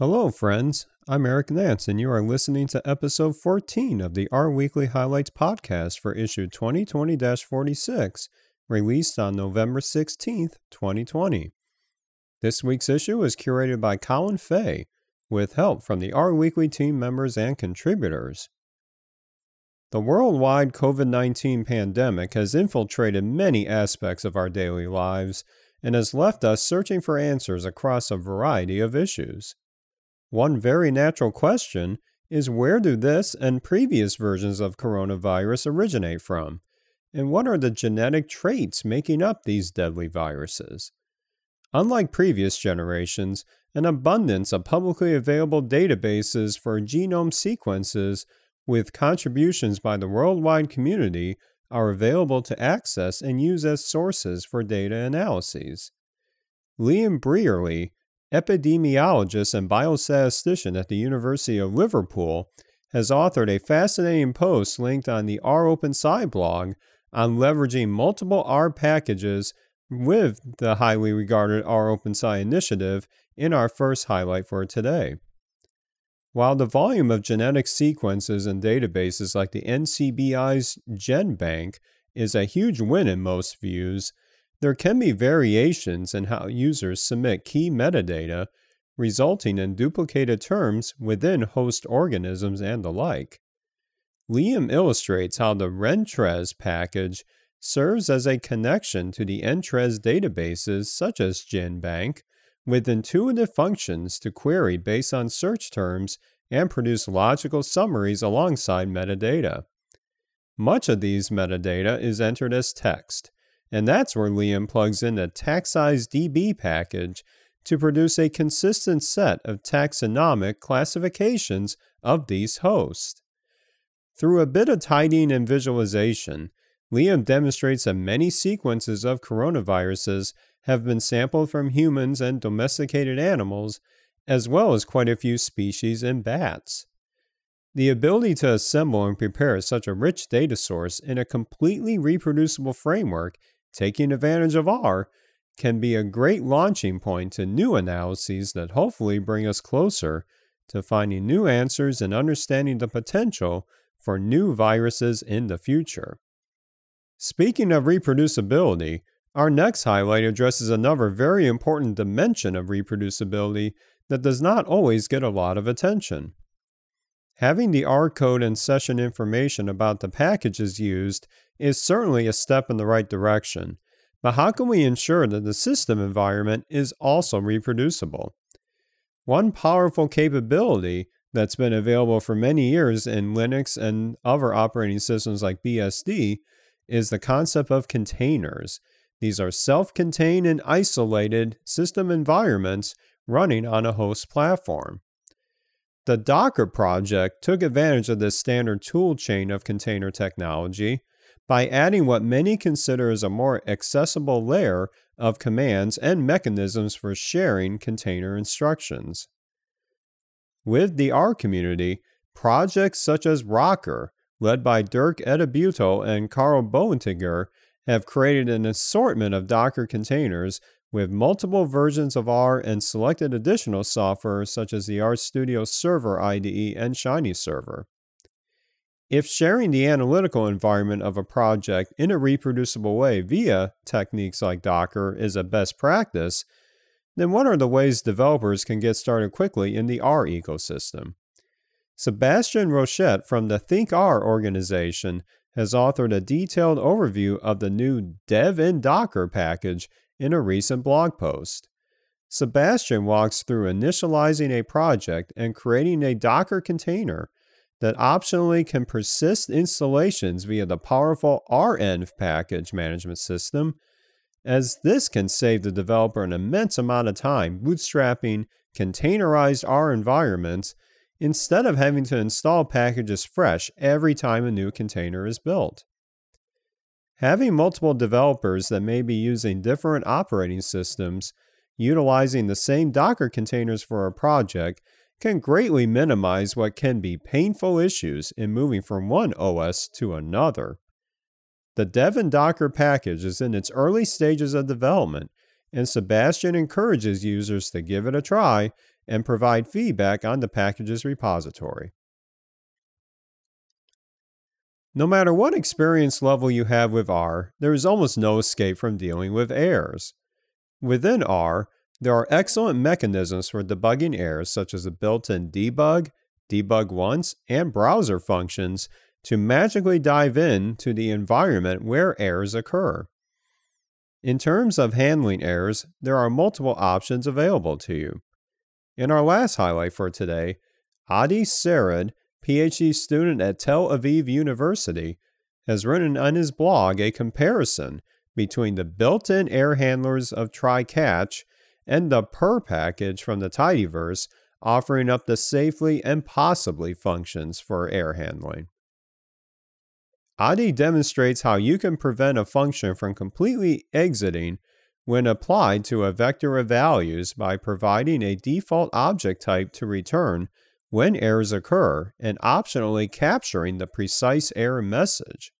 Hello, friends. I'm Eric Nance, and you are listening to episode 14 of the R Weekly Highlights podcast for issue 2020 46, released on November 16th, 2020. This week's issue is curated by Colin Fay, with help from the R Weekly team members and contributors. The worldwide COVID 19 pandemic has infiltrated many aspects of our daily lives and has left us searching for answers across a variety of issues. One very natural question is where do this and previous versions of coronavirus originate from? And what are the genetic traits making up these deadly viruses? Unlike previous generations, an abundance of publicly available databases for genome sequences with contributions by the worldwide community are available to access and use as sources for data analyses. Liam Brierley epidemiologist and biostatistician at the University of Liverpool, has authored a fascinating post linked on the R Open Sci blog on leveraging multiple R packages with the highly regarded R Open Sci initiative in our first highlight for today. While the volume of genetic sequences and databases like the NCBI's GenBank is a huge win in most views, there can be variations in how users submit key metadata, resulting in duplicated terms within host organisms and the like. Liam illustrates how the Rentrez package serves as a connection to the Entrez databases such as GenBank with intuitive functions to query based on search terms and produce logical summaries alongside metadata. Much of these metadata is entered as text, and that's where Liam plugs in a DB package to produce a consistent set of taxonomic classifications of these hosts. Through a bit of tidying and visualization, Liam demonstrates that many sequences of coronaviruses have been sampled from humans and domesticated animals, as well as quite a few species in bats. The ability to assemble and prepare such a rich data source in a completely reproducible framework taking advantage of R can be a great launching point to new analyses that hopefully bring us closer to finding new answers and understanding the potential for new viruses in the future. Speaking of reproducibility, our next highlight addresses another very important dimension of reproducibility that does not always get a lot of attention. Having the R code and session information about the packages used is certainly a step in the right direction, but how can we ensure that the system environment is also reproducible? One powerful capability that's been available for many years in Linux and other operating systems like BSD is the concept of containers. These are self contained and isolated system environments running on a host platform. The Docker project took advantage of this standard tool chain of container technology by adding what many consider as a more accessible layer of commands and mechanisms for sharing container instructions. With the R community, projects such as Rocker, led by Dirk Eddelbuettel and Carl Boettiger, have created an assortment of Docker containers with multiple versions of R and selected additional software such as the RStudio Server IDE and Shiny Server. If sharing the analytical environment of a project in a reproducible way via techniques like Docker is a best practice, then what are the ways developers can get started quickly in the R ecosystem? Sebastian Rochette from the ThinkR organization has authored a detailed overview of the new Dev in Docker package in a recent blog post. Sebastian walks through initializing a project and creating a Docker container that optionally can persist installations via the powerful renv package management system, as this can save the developer an immense amount of time bootstrapping containerized R environments instead of having to install packages fresh every time a new container is built. Having multiple developers that may be using different operating systems utilizing the same Docker containers for a project can greatly minimize what can be painful issues in moving from one OS to another. The Dev Docker package is in its early stages of development and Sebastian encourages users to give it a try and provide feedback on the package's repository. No matter what experience level you have with R, there is almost no escape from dealing with errors. Within R, there are excellent mechanisms for debugging errors such as a built-in debug, debug once, and browser functions to magically dive in to the environment where errors occur. In terms of handling errors, there are multiple options available to you. In our last highlight for today, Adi Sarid PhD student at Tel Aviv University, has written on his blog a comparison between the built in air handlers of try-catch and the purrr package from the tidyverse offering up the safely and possibly functions for air handling. Adi demonstrates how you can prevent a function from completely exiting when applied to a vector of values by providing a default object type to return when errors occur and optionally capturing the precise error message.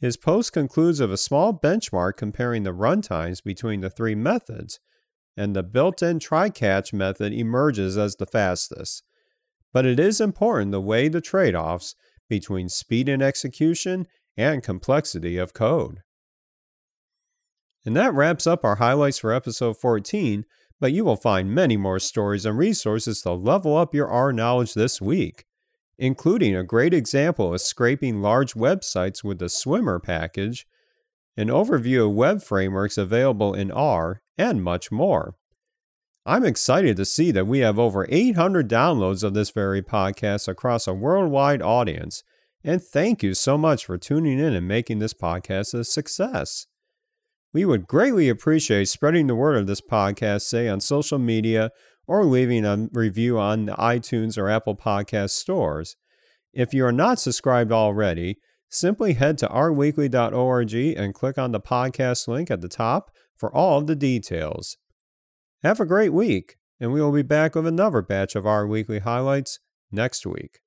His post concludes with a small benchmark comparing the runtimes between the three methods, and the built in try catch method emerges as the fastest. But it is important to weigh the trade offs between speed in execution and complexity of code. And that wraps up our highlights for episode 14 but you will find many more stories and resources to level up your R knowledge this week, including a great example of scraping large websites with the Swimmer package, an overview of web frameworks available in R, and much more. I'm excited to see that we have over 800 downloads of this very podcast across a worldwide audience, and thank you so much for tuning in and making this podcast a success. We would greatly appreciate spreading the word of this podcast, say on social media or leaving a review on the iTunes or Apple Podcast stores. If you are not subscribed already, simply head to rweekly.org and click on the podcast link at the top for all of the details. Have a great week, and we will be back with another batch of R Weekly highlights next week.